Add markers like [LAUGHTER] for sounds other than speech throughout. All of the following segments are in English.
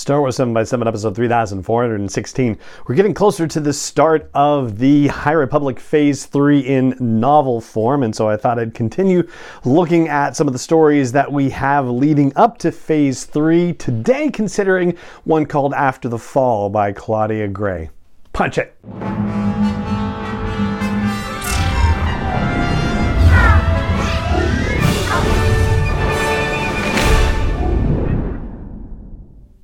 Star Wars 7 by 7 episode 3416. We're getting closer to the start of the High Republic Phase 3 in novel form, and so I thought I'd continue looking at some of the stories that we have leading up to Phase 3, today considering one called After the Fall by Claudia Gray. Punch it!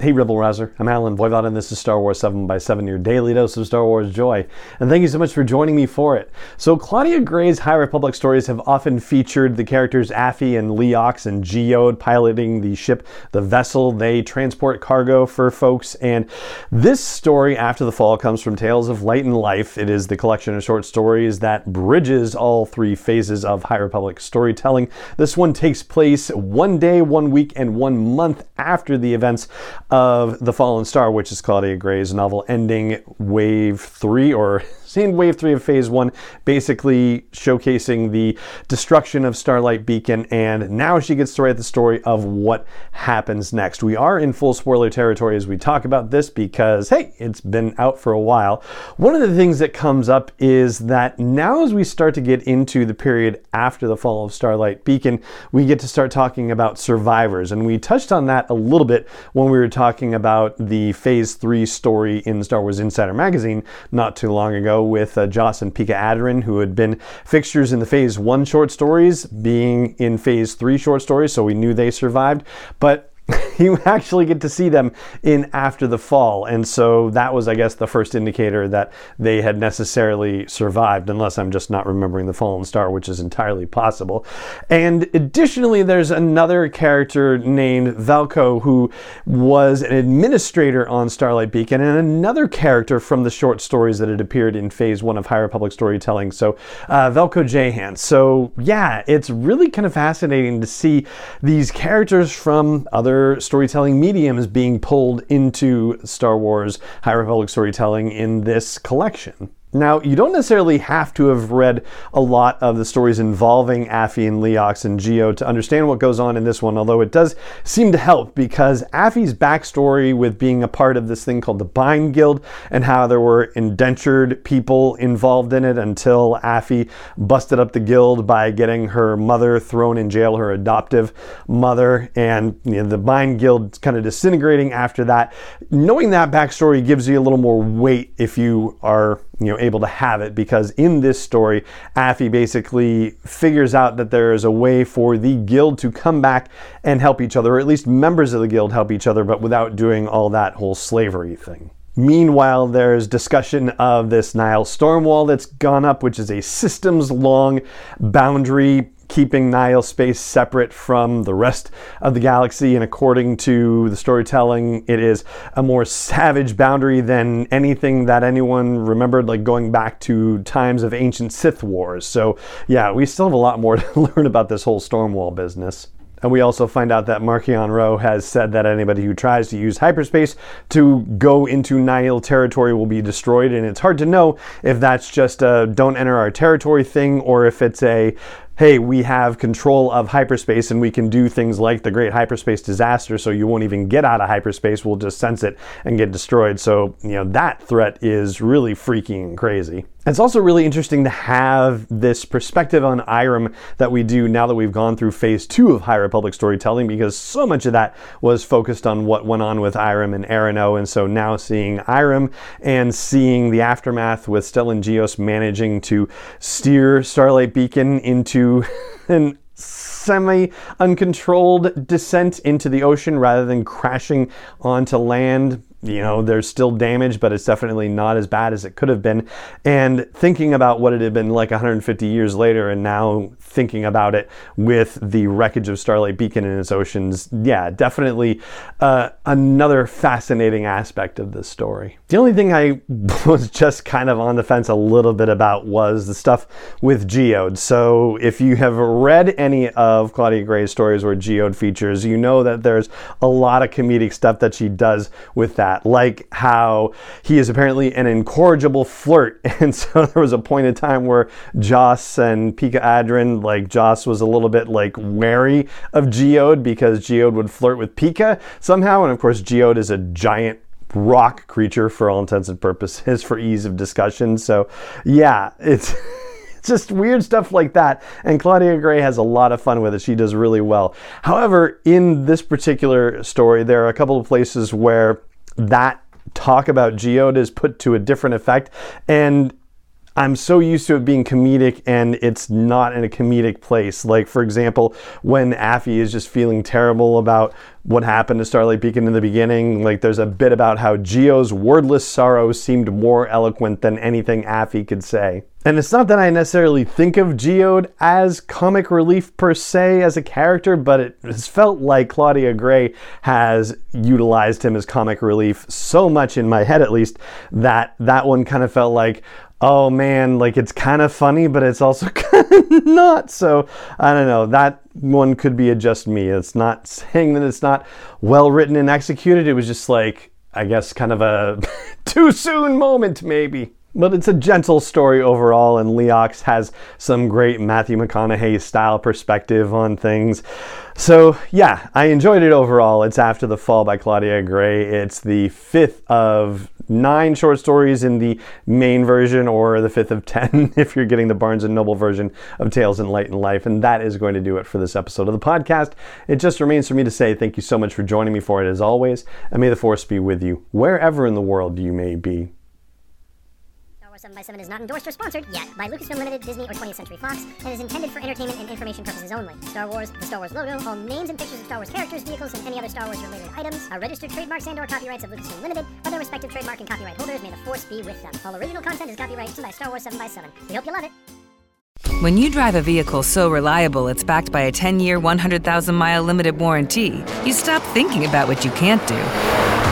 Hey, Rebel Rouser. I'm Allen Voivod, and this is Star Wars 7 by 7 your daily dose of Star Wars joy. And thank you so much for joining me for it. So, Claudia Gray's High Republic stories have often featured the characters Affie and Leox and Geode piloting the ship, the vessel. They transport cargo for folks. And this story, After the Fall, comes from Tales of Light and Life. It is the collection of short stories that bridges all three phases of High Republic storytelling. This one takes place one day, one week, and one month after the events of The Fallen Star, which is Claudia Gray's novel ending wave three or seeing wave three of phase one, basically showcasing the destruction of Starlight Beacon, and now she gets to write the story of what happens next. We are in full spoiler territory as we talk about this because, hey, it's been out for a while. One of the things that comes up is that now, as we start to get into the period after the fall of Starlight Beacon, we get to start talking about survivors, and we touched on that a little bit when we were talking about the phase three story in Star Wars Insider Magazine not too long ago with uh, Joss and Pikka Adren, who had been fixtures in the Phase 1 short stories, being in Phase 3 short stories, so we knew they survived. But [LAUGHS] you actually get to see them in After the Fall. And so that was, I guess, the first indicator that they had necessarily survived, unless I'm just not remembering the Fallen Star, which is entirely possible. And additionally, there's another character named Velko who was an administrator on Starlight Beacon, and another character from the short stories that had appeared in Phase 1 of High Republic storytelling. So uh, Velko Jahan. So yeah, it's really kind of fascinating to see these characters from other storytelling mediums being pulled into Star Wars High Republic storytelling in this collection. Now, you don't necessarily have to have read a lot of the stories involving Affie and Leox and Geo to understand what goes on in this one, although it does seem to help because Affie's backstory with being a part of this thing called the Byne Guild and how there were indentured people involved in it until Affie busted up the guild by getting her mother thrown in jail, her adoptive mother, and you know, the Byne Guild kind of disintegrating after that. Knowing that backstory gives you a little more weight if you are you know able to have it because in this story affie basically figures out that there is a way for the guild to come back and help each other or at least members of the guild help each other but without doing all that whole slavery thing Meanwhile, there's discussion of this Nihil Stormwall that's gone up, which is a systems long boundary keeping Nihil space separate from the rest of the galaxy. And according to the storytelling, it is a more savage boundary than anything that anyone remembered, like going back to times of ancient Sith wars. So, yeah, we still have a lot more [LAUGHS] to learn about this whole Stormwall business. And we also find out that Marchion Ro has said that anybody who tries to use hyperspace to go into Nihil territory will be destroyed. And it's hard to know if that's just a don't enter our territory thing or if it's a hey, we have control of hyperspace and we can do things like the great hyperspace disaster so you won't even get out of hyperspace. We'll just sense it and get destroyed. So, you know, that threat is really freaking crazy. It's also really interesting to have this perspective on Eiram that we do now that we've gone through phase two of High Republic storytelling because so much of that was focused on what went on with Eiram and E'ronoh. And so now seeing Eiram and seeing the aftermath with Stellan Gios managing to steer Starlight Beacon into [LAUGHS] an semi uncontrolled descent into the ocean rather than crashing onto land you know, there's still damage, but it's definitely not as bad as it could have been. And thinking about what it had been like 150 years later, and now thinking about it with the wreckage of Starlight Beacon in its oceans, yeah, definitely uh, another fascinating aspect of this story. The only thing I [LAUGHS] was just kind of on the fence a little bit about was the stuff with Geode. So if you have read any of Claudia Gray's stories where Geode features, you know that there's a lot of comedic stuff that she does with that that, like how he is apparently an incorrigible flirt. [LAUGHS] And so there was a point in time where Joss and Pikka Adren, like Joss was a little bit like wary of Geode because Geode would flirt with Pikka somehow. And of course, Geode is a giant rock creature for all intents and purposes [LAUGHS] for ease of discussion. So, yeah, [LAUGHS] it's. just weird stuff like that. And Claudia Gray has a lot of fun with it. She does really well. However, in this particular story, there are a couple of places where that talk about Geode is put to a different effect. And I'm so used to it being comedic and it's not in a comedic place. Like, for example, when Affie is just feeling terrible about what happened to Starlight Beacon in the beginning, like, there's a bit about how Geo's wordless sorrow seemed more eloquent than anything Affie could say. And it's not that I necessarily think of Geode as comic relief per se as a character, but it has felt like Claudia Gray has utilized him as comic relief so much in my head, at least, that that one kind of felt like, oh man, like it's kind of funny, but it's also [LAUGHS] not. So I don't know. That one could be a just me. It's not saying that it's not well written and executed. It was just like, I guess, kind of a [LAUGHS] too soon moment, maybe. But it's a gentle story overall, and Leox has some great Matthew McConaughey style perspective on things. So, yeah, I enjoyed it overall. It's After the Fall by Claudia Gray. It's the fifth of nine short stories in the main version, or the fifth of ten [LAUGHS] if you're getting the Barnes and Noble version of Tales in Light and Life. And that is going to do it for this episode of the podcast. It just remains for me to say thank you so much for joining me for it as always, and may the Force be with you wherever in the world you may be. 7 by 7 is not endorsed or sponsored yet by Lucasfilm Limited, Disney, or 20th Century Fox, and is intended for entertainment and information purposes only. Star Wars, the Star Wars logo, all names and pictures of Star Wars characters, vehicles, and any other Star Wars related items are registered trademarks and or copyrights of Lucasfilm Limited, or their respective trademark and copyright holders. May the force be with them. All original content is copyrighted by Star Wars 7 by 7 We hope you love it. When you drive a vehicle so reliable it's backed by a 10 year, 100,000 mile limited warranty, you stop thinking about what you can't do